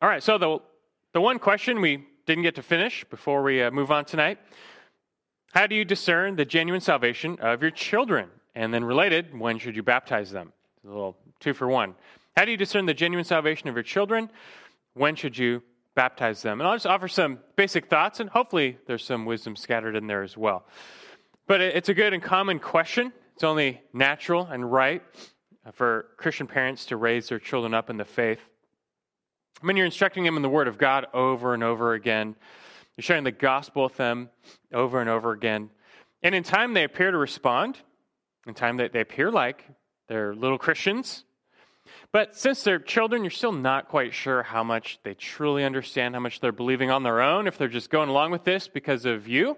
All right, so the, the one question we didn't get to finish before we uh, move on tonight how do you discern the genuine salvation of your children? And then, related, when should you baptize them? A little two for one. How do you discern the genuine salvation of your children? When should you baptize them? And I'll just offer some basic thoughts, and hopefully, there's some wisdom scattered in there as well. But it's a good and common question. It's only natural and right for Christian parents to raise their children up in the faith. When you're instructing them in the Word of God over and over again, you're sharing the gospel with them over and over again. And in time, they appear to respond. In time, they, they appear like they're little Christians. But since they're children, you're still not quite sure how much they truly understand, how much they're believing on their own, if they're just going along with this because of you.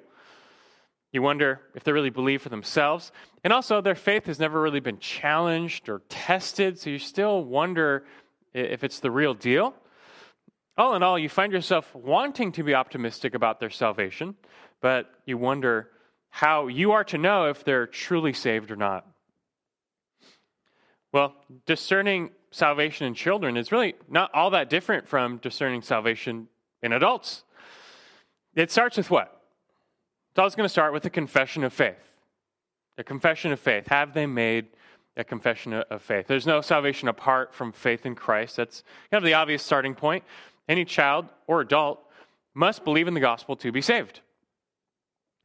You wonder if they really believe for themselves. And also, their faith has never really been challenged or tested, so you still wonder if it's the real deal. All in all, you find yourself wanting to be optimistic about their salvation, but you wonder how you are to know if they're truly saved or not. Well, discerning salvation in children is really not all that different from discerning salvation in adults. It starts with what? It's always going to start with a confession of faith. A confession of faith. Have they made a confession of faith? There's no salvation apart from faith in Christ. That's kind of the obvious starting point. Any child or adult must believe in the gospel to be saved.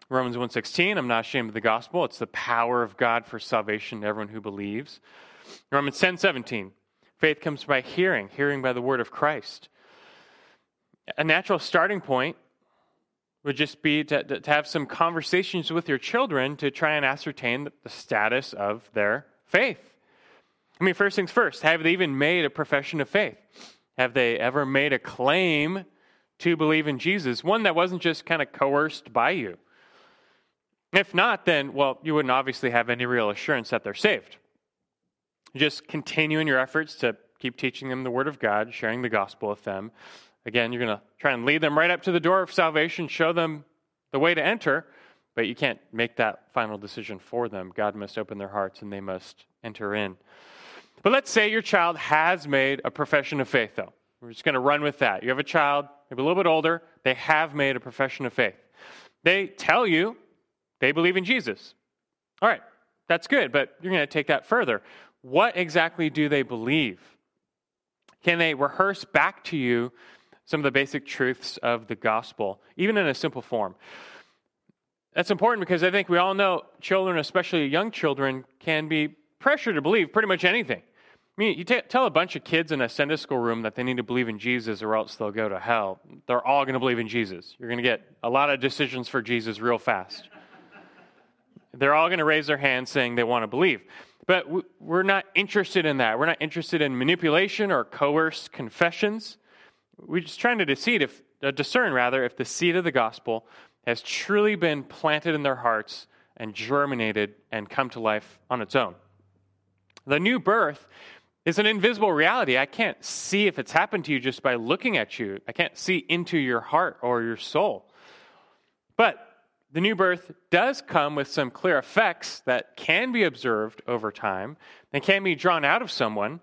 Romans 1:16, I'm not ashamed of the gospel. It's the power of God for salvation to everyone who believes. Romans 10:17, faith comes by hearing, hearing by the word of Christ. A natural starting point would just be to, to have some conversations with your children to try and ascertain the status of their faith. I mean, first things first, have they even made a profession of faith? Have they ever made a claim to believe in Jesus? One that wasn't just kind of coerced by you. If not, then, well, you wouldn't obviously have any real assurance that they're saved. Just continue in your efforts to keep teaching them the Word of God, sharing the gospel with them. Again, you're going to try and lead them right up to the door of salvation, show them the way to enter, but you can't make that final decision for them. God must open their hearts and they must enter in. But let's say your child has made a profession of faith, though. We're just going to run with that. You have a child, maybe a little bit older, they have made a profession of faith. They tell you they believe in Jesus. All right, that's good, but you're going to take that further. What exactly do they believe? Can they rehearse back to you some of the basic truths of the gospel, even in a simple form? That's important because I think we all know children, especially young children, can be pressured to believe pretty much anything. I mean, you t- tell a bunch of kids in a Sunday school room that they need to believe in Jesus or else they'll go to hell. They're all going to believe in Jesus. You're going to get a lot of decisions for Jesus real fast. They're all going to raise their hands saying they want to believe. But we're not interested in that. We're not interested in manipulation or coerced confessions. We're just trying to deceive if, uh, discern, rather, if the seed of the gospel has truly been planted in their hearts and germinated and come to life on its own. The new birth is an invisible reality. I can't see if it's happened to you just by looking at you. I can't see into your heart or your soul. But the new birth does come with some clear effects that can be observed over time and can be drawn out of someone.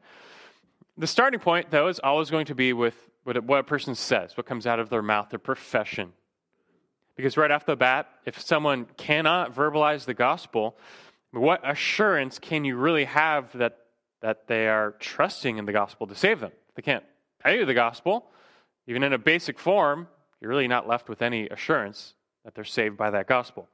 The starting point, though, is always going to be with what a person says, what comes out of their mouth, their profession. Because right off the bat, if someone cannot verbalize the gospel, what assurance can you really have that that they are trusting in the gospel to save them. They can't tell you the gospel, even in a basic form, you're really not left with any assurance that they're saved by that gospel.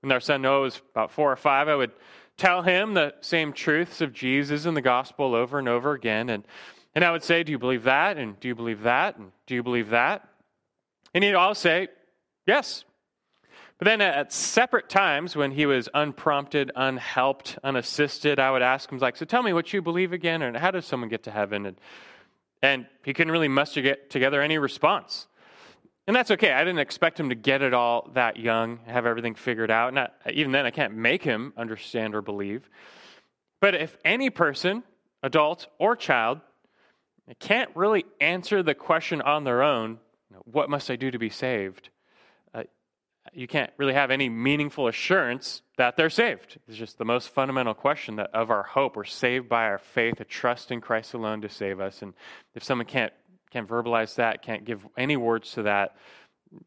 When our son Noah was about four or five, I would tell him the same truths of Jesus and the gospel over and over again. And, and I would say, Do you believe that? And do you believe that? And do you believe that? And he'd all say, Yes, but then at separate times when he was unprompted, unhelped, unassisted, I would ask him, like, so tell me what you believe again, and how does someone get to heaven? And, and he couldn't really muster get together any response. And that's okay. I didn't expect him to get it all that young, have everything figured out. Not, even then, I can't make him understand or believe. But if any person, adult or child, can't really answer the question on their own, what must I do to be saved? You can't really have any meaningful assurance that they're saved. It's just the most fundamental question that of our hope. We're saved by our faith, a trust in Christ alone to save us. And if someone can't can't verbalize that, can't give any words to that.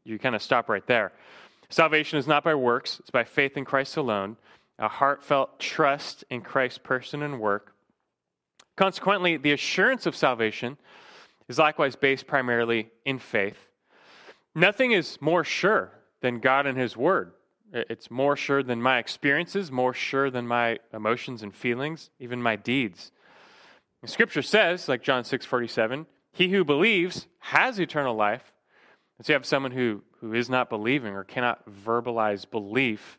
You kind of stop right there. Salvation is not by works, it's by faith in Christ alone, a heartfelt trust in Christ's person and work. Consequently, the assurance of salvation is likewise based primarily in faith. Nothing is more sure than God and His Word. It's more sure than my experiences, more sure than my emotions and feelings, even my deeds. scripture says, like John 6 47, he who believes has eternal life. And so you have someone who, who is not believing or cannot verbalize belief.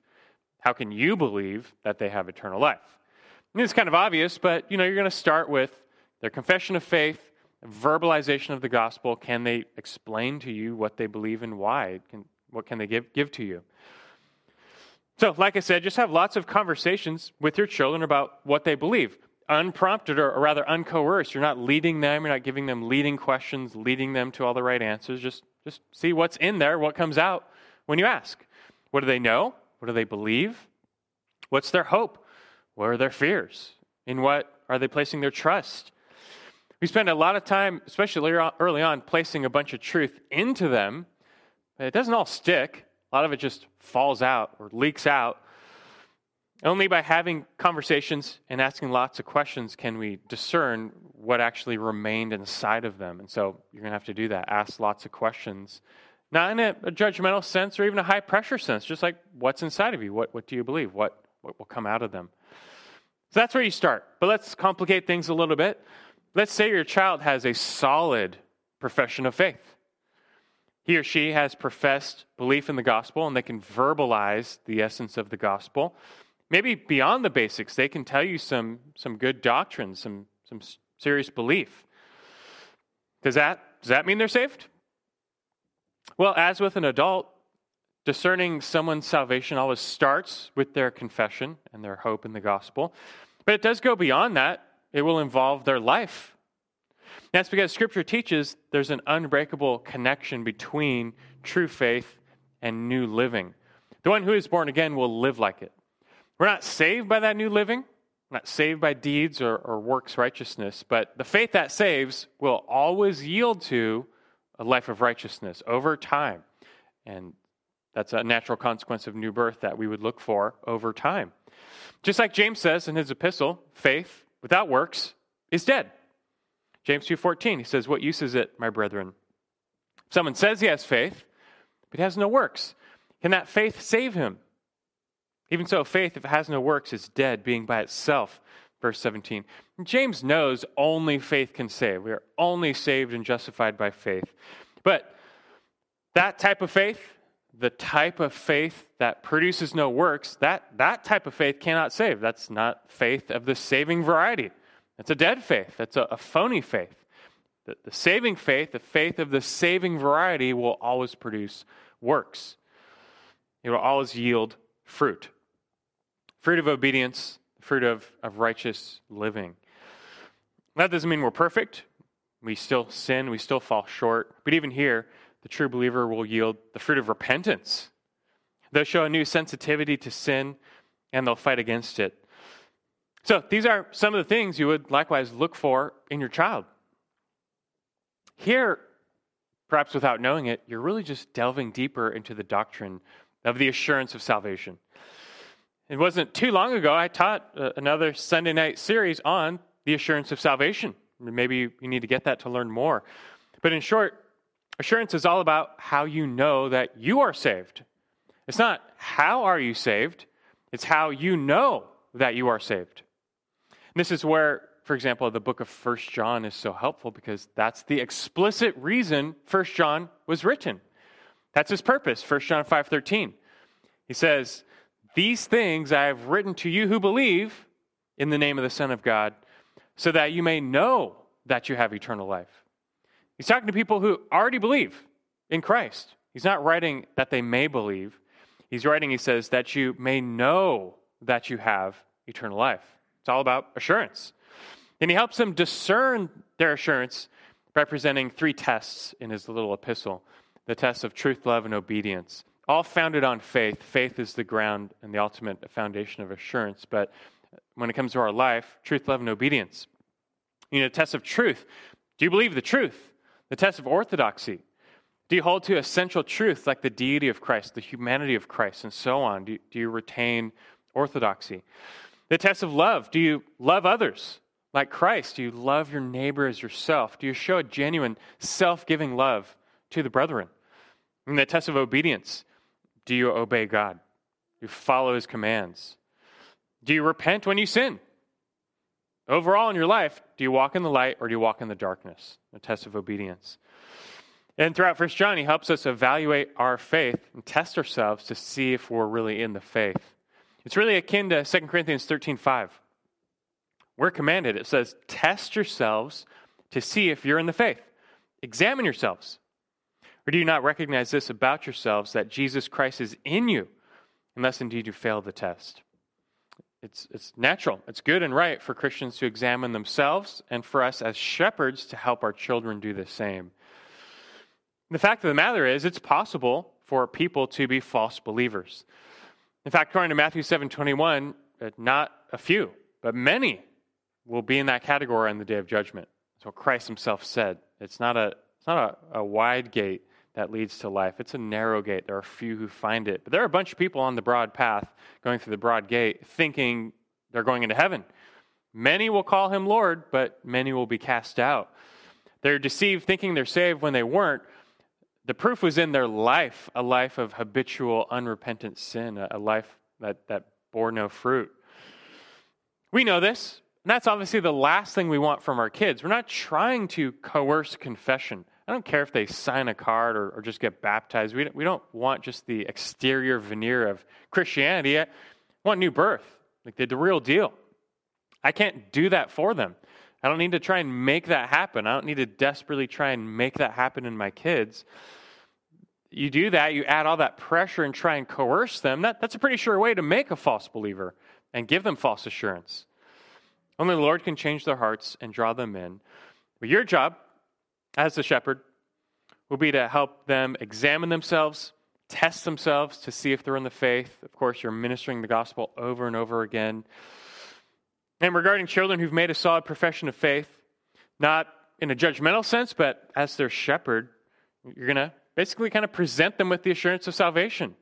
How can you believe that they have eternal life? And it's kind of obvious, but you know, you're going to start with their confession of faith, verbalization of the gospel. Can they explain to you what they believe and why? Can, what can they give, give to you? So, like I said, just have lots of conversations with your children about what they believe. Unprompted or, or rather uncoerced. You're not leading them, you're not giving them leading questions, leading them to all the right answers. Just, just see what's in there, what comes out when you ask. What do they know? What do they believe? What's their hope? What are their fears? In what are they placing their trust? We spend a lot of time, especially early on, placing a bunch of truth into them. It doesn't all stick. A lot of it just falls out or leaks out. Only by having conversations and asking lots of questions can we discern what actually remained inside of them. And so you're going to have to do that. Ask lots of questions, not in a, a, judgmental sense or even a high pressure sense, just like what's inside of you? What, what do you believe? What, what will come out of them? So that's where you start. But let's complicate things a little bit. Let's say your child has a solid profession of faith he or she has professed belief in the gospel and they can verbalize the essence of the gospel. Maybe beyond the basics, they can tell you some, some good doctrine, some, some serious belief. Does that, does that mean they're saved? Well, as with an adult, discerning someone's salvation always starts with their confession and their hope in the gospel. But it does go beyond that. It will involve their life that's because Scripture teaches there's an unbreakable connection between true faith and new living. The one who is born again will live like it. We're not saved by that new living, we're not saved by deeds or, or works righteousness, but the faith that saves will always yield to a life of righteousness over time. And that's a natural consequence of new birth that we would look for over time. Just like James says in his epistle, faith without works is dead. James 2:14, he says, "What use is it, my brethren? If someone says he has faith, but has no works, can that faith save him? Even so, faith, if it has no works, is dead, being by itself." Verse 17. James knows only faith can save. We are only saved and justified by faith. But that type of faith, the type of faith that produces no works, that, that type of faith cannot save. That's not faith of the saving variety. That's a dead faith. That's a, a phony faith. The, the saving faith, the faith of the saving variety, will always produce works. It will always yield fruit fruit of obedience, fruit of, of righteous living. That doesn't mean we're perfect. We still sin, we still fall short. But even here, the true believer will yield the fruit of repentance. They'll show a new sensitivity to sin and they'll fight against it. So these are some of the things you would likewise look for in your child. Here, perhaps without knowing it, you're really just delving deeper into the doctrine of the assurance of salvation. It wasn't too long ago I taught uh, another Sunday night series on the assurance of salvation. Maybe you need to get that to learn more. But in short, assurance is all about how you know that you are saved. It's not how are you saved, it's how you know that you are saved. This is where, for example, the book of First John is so helpful because that's the explicit reason First John was written. That's his purpose, First John 5:13. He says, "These things I have written to you who believe in the name of the Son of God, so that you may know that you have eternal life." He's talking to people who already believe in Christ. He's not writing that they may believe. He's writing, he says, that you may know that you have eternal life. It's all about assurance. And he helps them discern their assurance by presenting three tests in his little epistle the tests of truth, love, and obedience, all founded on faith. Faith is the ground and the ultimate foundation of assurance. But when it comes to our life, truth, love, and obedience. You know, test of truth. Do you believe the truth? The test of orthodoxy. Do you hold to essential truth like the deity of Christ, the humanity of Christ, and so on? Do do you retain orthodoxy? The test of love. Do you love others like Christ? Do you love your neighbor as yourself? Do you show a genuine self giving love to the brethren? And the test of obedience. Do you obey God? Do you follow his commands? Do you repent when you sin? Overall in your life, do you walk in the light or do you walk in the darkness? A test of obedience. And throughout First John, he helps us evaluate our faith and test ourselves to see if we're really in the faith. It's really akin to 2 Corinthians 13 5. We're commanded, it says, test yourselves to see if you're in the faith. Examine yourselves. Or do you not recognize this about yourselves that Jesus Christ is in you, unless indeed you fail the test? It's, it's natural, it's good and right for Christians to examine themselves and for us as shepherds to help our children do the same. The fact of the matter is, it's possible for people to be false believers. In fact, according to Matthew 7 21, uh, not a few, but many will be in that category on the day of judgment. That's what Christ himself said. It's not a, it's not a, a wide gate that leads to life. It's a narrow gate. There are few who find it. But there are a bunch of people on the broad path going through the broad gate thinking they're going into heaven. Many will call him Lord, but many will be cast out. They're deceived thinking they're saved when they weren't. The proof was in their life, a life of habitual, unrepentant sin, a life that, that bore no fruit. We know this, and that's obviously the last thing we want from our kids. We're not trying to coerce confession. I don't care if they sign a card or, or just get baptized. We don't, we don't want just the exterior veneer of Christianity. I want new birth, like the, the real deal. I can't do that for them. I don't need to try and make that happen. I don't need to desperately try and make that happen in my kids you do that, you add all that pressure and try and coerce them, that, that's a pretty sure way to make a false believer and give them false assurance. Only the Lord can change their hearts and draw them in. But your job as the shepherd will be to help them examine themselves, test themselves to see if they're in the faith. Of course, you're ministering the gospel over and over again. And regarding children who've made a solid profession of faith, not in a judgmental sense, but as their shepherd, you're going to basically kind of present them with the assurance of salvation.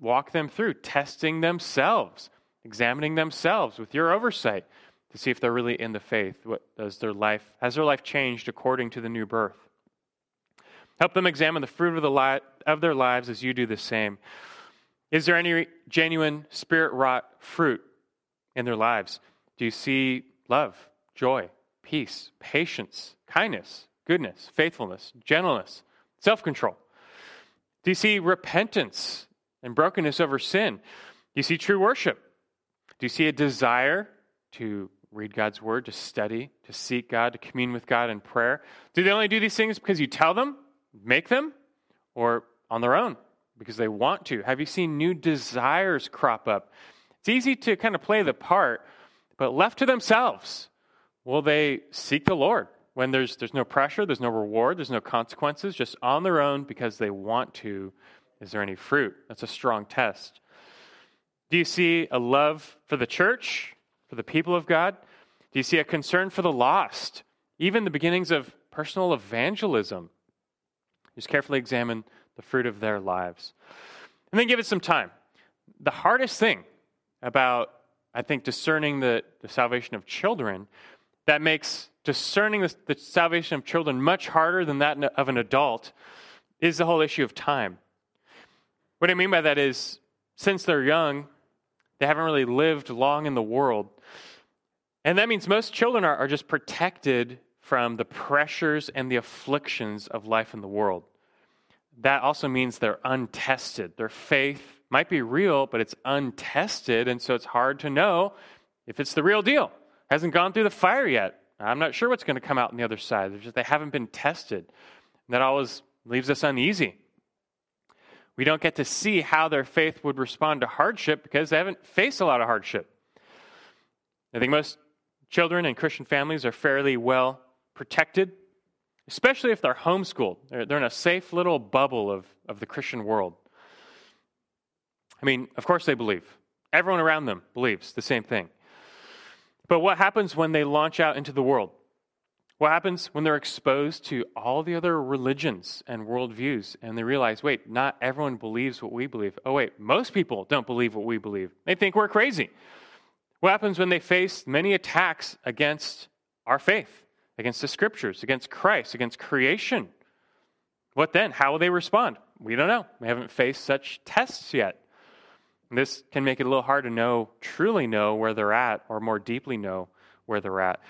Walk them through, testing themselves, examining themselves with your oversight to see if they're really in the faith. What does their life has their life changed according to the new birth? Help them examine the fruit of, the li- of their lives as you do the same. Is there any genuine spirit wrought fruit in their lives? Do you see love, joy, peace, patience, kindness, goodness, faithfulness, gentleness? self control? Do you see repentance and brokenness over sin? Do you see true worship? Do you see a desire to read God's word, to study, to seek God, to commune with God in prayer? Do they only do these things because you tell them, make them, or on their own because they want to? Have you seen new desires crop up? It's easy to kind of play the part, but left to themselves, will they seek the Lord? when there's, there's no pressure, there's no reward, there's no consequences, just on their own because they want to, is there any fruit? That's a strong test. Do you see a love for the church, for the people of God? Do you see a concern for the lost? Even the beginnings of personal evangelism. Just carefully examine the fruit of their lives. And then give it some time. The hardest thing about, I think, discerning the, the salvation of children that makes discerning the, the salvation of children much harder than that of an adult is the whole issue of time. What I mean by that is, since they're young, they haven't really lived long in the world. And that means most children are, are just protected from the pressures and the afflictions of life in the world. That also means they're untested. Their faith might be real, but it's untested, and so it's hard to know if it's the real deal. Hasn't gone through the fire yet. I'm not sure what's going to come out on the other side. Just, they haven't been tested. And that always leaves us uneasy. We don't get to see how their faith would respond to hardship because they haven't faced a lot of hardship. I think most children and Christian families are fairly well protected, especially if they're homeschooled. They're, they're in a safe little bubble of, of the Christian world. I mean, of course they believe. Everyone around them believes the same thing. But what happens when they launch out into the world? What happens when they're exposed to all the other religions and worldviews and they realize, wait, not everyone believes what we believe? Oh, wait, most people don't believe what we believe. They think we're crazy. What happens when they face many attacks against our faith, against the scriptures, against Christ, against creation? What then? How will they respond? We don't know. We haven't faced such tests yet. This can make it a little hard to know, truly know where they're at, or more deeply know where they're at.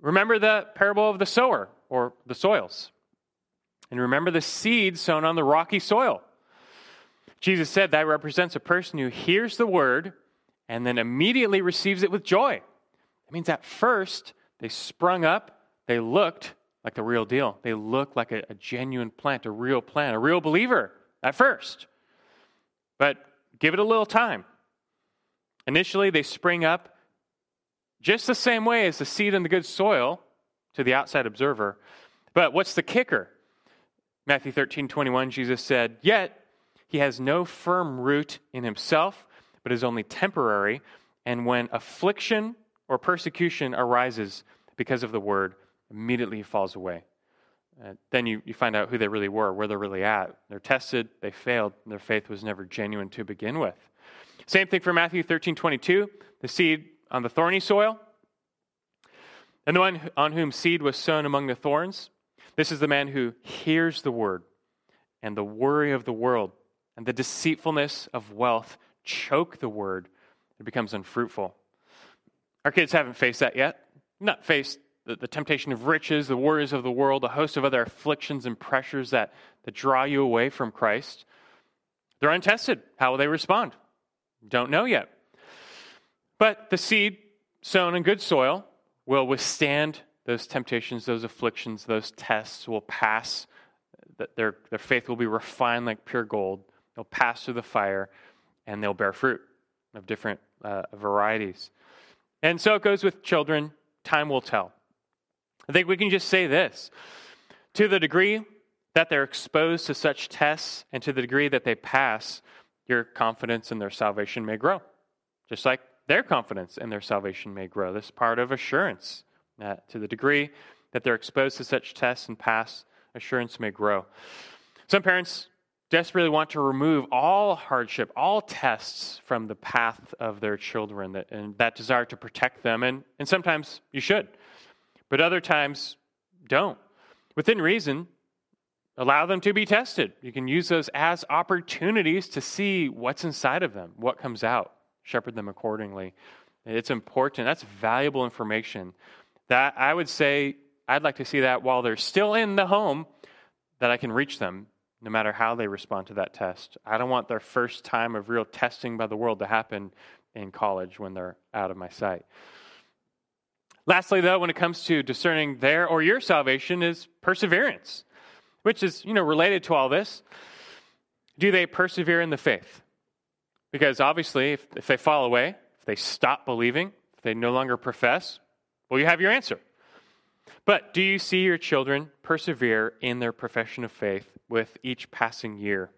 Remember the parable of the sower or the soils. And remember the seed sown on the rocky soil. Jesus said that represents a person who hears the word and then immediately receives it with joy. It means at first they sprung up, they looked like the real deal. They looked like a, a genuine plant, a real plant, a real believer at first. But give it a little time. Initially, they spring up just the same way as the seed in the good soil to the outside observer. But what's the kicker? Matthew 13, 21, Jesus said, Yet he has no firm root in himself, but is only temporary. And when affliction or persecution arises because of the word, immediately he falls away. Uh, then you, you find out who they really were, where they're really at. They're tested, they failed, their faith was never genuine to begin with. Same thing for Matthew 13, 22. The seed on the thorny soil, and the one on whom seed was sown among the thorns. This is the man who hears the word, and the worry of the world and the deceitfulness of wealth choke the word. It becomes unfruitful. Our kids haven't faced that yet. Not faced the, the temptation of riches, the worries of the world, a host of other afflictions and pressures that, that draw you away from Christ. They're untested. How will they respond? Don't know yet. But the seed sown in good soil will withstand those temptations, those afflictions, those tests, will pass. Their, their faith will be refined like pure gold. They'll pass through the fire and they'll bear fruit of different uh, varieties. And so it goes with children. Time will tell. I think we can just say this to the degree that they're exposed to such tests and to the degree that they pass, your confidence in their salvation may grow. Just like their confidence in their salvation may grow. This part of assurance. Uh, to the degree that they're exposed to such tests and pass, assurance may grow. Some parents desperately want to remove all hardship, all tests from the path of their children, that, and that desire to protect them. And, and sometimes you should, but other times don't. Within reason, allow them to be tested. You can use those as opportunities to see what's inside of them, what comes out shepherd them accordingly. It's important. That's valuable information. That I would say I'd like to see that while they're still in the home, that I can reach them no matter how they respond to that test. I don't want their first time of real testing by the world to happen in college when they're out of my sight. Lastly, though, when it comes to discerning their or your salvation, is perseverance, which is you know related to all this. Do they persevere in the faith? Because obviously, if, if they fall away, if they stop believing, if they no longer profess, well, you have your answer. But do you see your children persevere in their profession of faith with each passing year,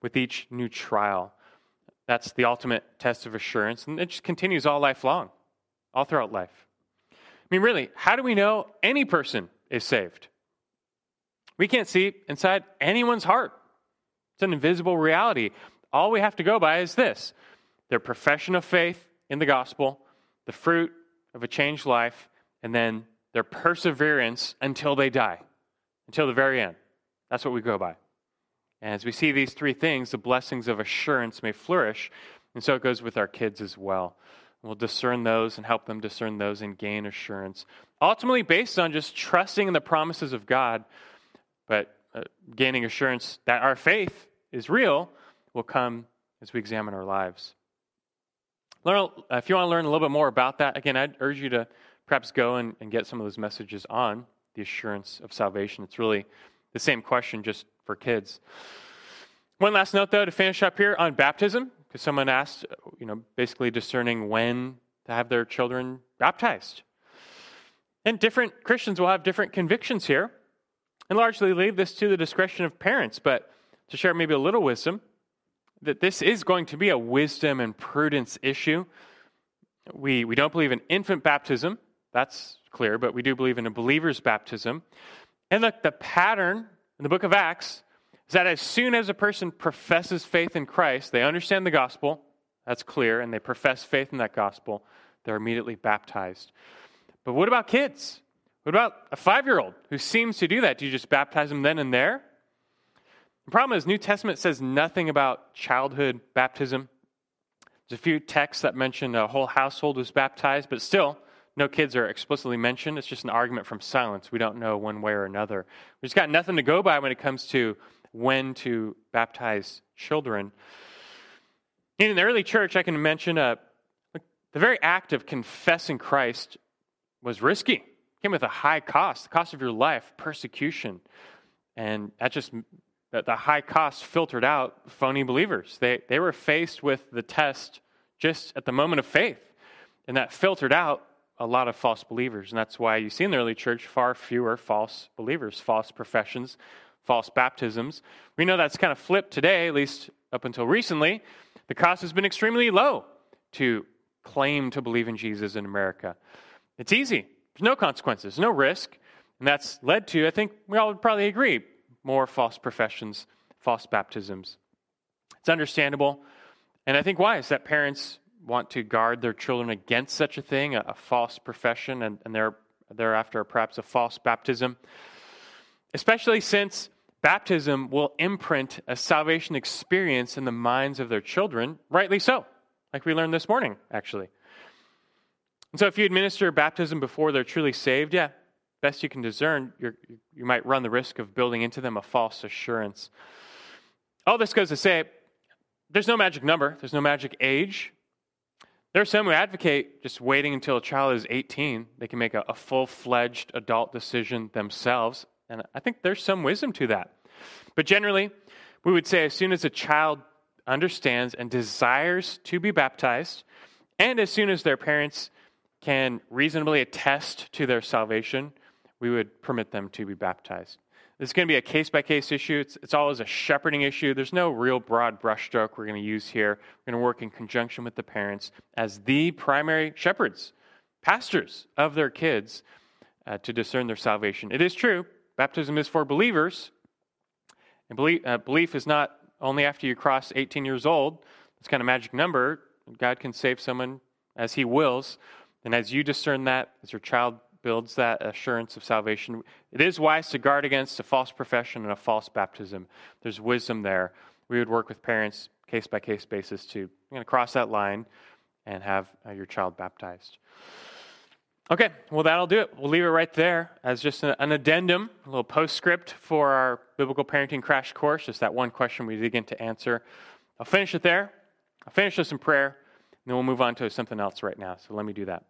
with each new trial? That's the ultimate test of assurance, and it just continues all life long, all throughout life. I mean, really, how do we know any person is saved? We can't see inside anyone's heart. It's an invisible reality. All we have to go by is this their profession of faith in the gospel, the fruit of a changed life, and then their perseverance until they die, until the very end. That's what we go by. And as we see these three things, the blessings of assurance may flourish. And so it goes with our kids as well. We'll discern those and help them discern those and gain assurance. Ultimately, based on just trusting in the promises of God, but uh, gaining assurance that our faith is real will come as we examine our lives. Learn, if you want to learn a little bit more about that, again, I'd urge you to perhaps go and, and get some of those messages on the assurance of salvation. It's really the same question, just for kids. One last note, though, to finish up here on baptism, because someone asked, you know, basically discerning when to have their children baptized. And different Christians will have different convictions here, and largely leave this to the discretion of parents. But to share maybe a little wisdom, that this is going to be a wisdom and prudence issue. We, we don't believe in infant baptism. That's clear, but we do believe in a believer's baptism. And look, the pattern in the book of Acts is that as soon as a person professes faith in Christ, they understand the gospel, that's clear, and they profess faith in that gospel, they're immediately baptized. But what about kids? What about a five year old who seems to do that? Do you just baptize them then and there? The problem is, New Testament says nothing about childhood baptism. There's a few texts that mention a whole household was baptized, but still, no kids are explicitly mentioned. It's just an argument from silence. We don't know one way or another. We've just got nothing to go by when it comes to when to baptize children. In the early church, I can mention uh, the very act of confessing Christ was risky. It came with a high cost, the cost of your life, persecution. And that just the high cost filtered out phony believers. They, they were faced with the test just at the moment of faith, and that filtered out a lot of false believers. And that's why you see in the early church far fewer false believers, false professions, false baptisms. We know that's kind of flipped today, at least up until recently. The cost has been extremely low to claim to believe in Jesus in America. It's easy, there's no consequences, no risk. And that's led to, I think we all would probably agree, more false professions, false baptisms. It's understandable. And I think why is that parents want to guard their children against such a thing, a, a false profession, and, and there, thereafter perhaps a false baptism. Especially since baptism will imprint a salvation experience in the minds of their children, rightly so, like we learned this morning, actually. And so if you administer baptism before they're truly saved, yeah, best you can discern, you might run the risk of building into them a false assurance. All this goes to say there's no magic number, there's no magic age. There are some who advocate just waiting until a child is 18. They can make a, a full fledged adult decision themselves. And I think there's some wisdom to that. But generally, we would say as soon as a child understands and desires to be baptized, and as soon as their parents can reasonably attest to their salvation, we would permit them to be baptized. This is going to be a case by case issue. It's, it's always a shepherding issue. There's no real broad brushstroke we're going to use here. We're going to work in conjunction with the parents as the primary shepherds, pastors of their kids uh, to discern their salvation. It is true, baptism is for believers. And belief, uh, belief is not only after you cross 18 years old. It's kind of magic number. God can save someone as He wills. And as you discern that, as your child builds that assurance of salvation. It is wise to guard against a false profession and a false baptism. There's wisdom there. We would work with parents, case by case basis, to you know, cross that line and have uh, your child baptized. Okay, well, that'll do it. We'll leave it right there as just an, addendum, a little postscript for our biblical parenting crash course, just that one question we begin to answer. I'll finish it there. I'll finish this in prayer, and then we'll move on to something else right now. So let me do that.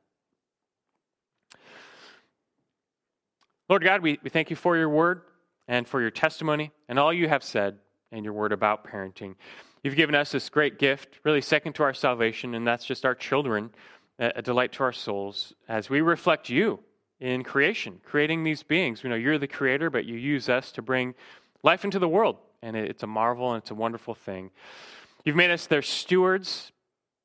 Lord God, we, we thank you for your word and for your testimony and all you have said in your word about parenting. You've given us this great gift, really second to our salvation, and that's just our children, a delight to our souls as we reflect you in creation, creating these beings. We know you're the creator, but you use us to bring life into the world, and it's a marvel and it's a wonderful thing. You've made us their stewards,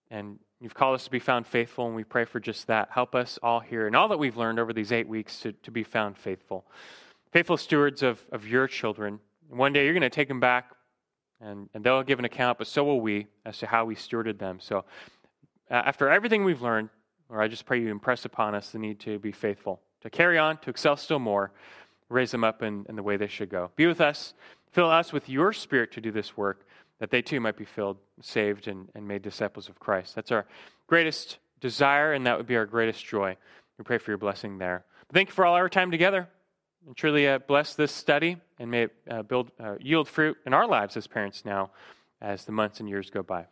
and You've called us to be found faithful, and we pray for just that. Help us all here and all that we've learned over these eight weeks to, to be found faithful. Faithful stewards of, of your children. One day you're going to take them back, and, and they'll give an account, but so will we as to how we stewarded them. So after everything we've learned, or I just pray you impress upon us the need to be faithful, to carry on, to excel still more, raise them up in, in the way they should go. Be with us. Fill us with your spirit to do this work that they too might be filled, saved, and, and made disciples of Christ. That's our greatest desire, and that would be our greatest joy. We pray for your blessing there. But thank you for all our time together. And truly uh, bless this study and may it uh, build, uh, yield fruit in our lives as parents now as the months and years go by.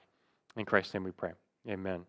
In Christ's name we pray. Amen.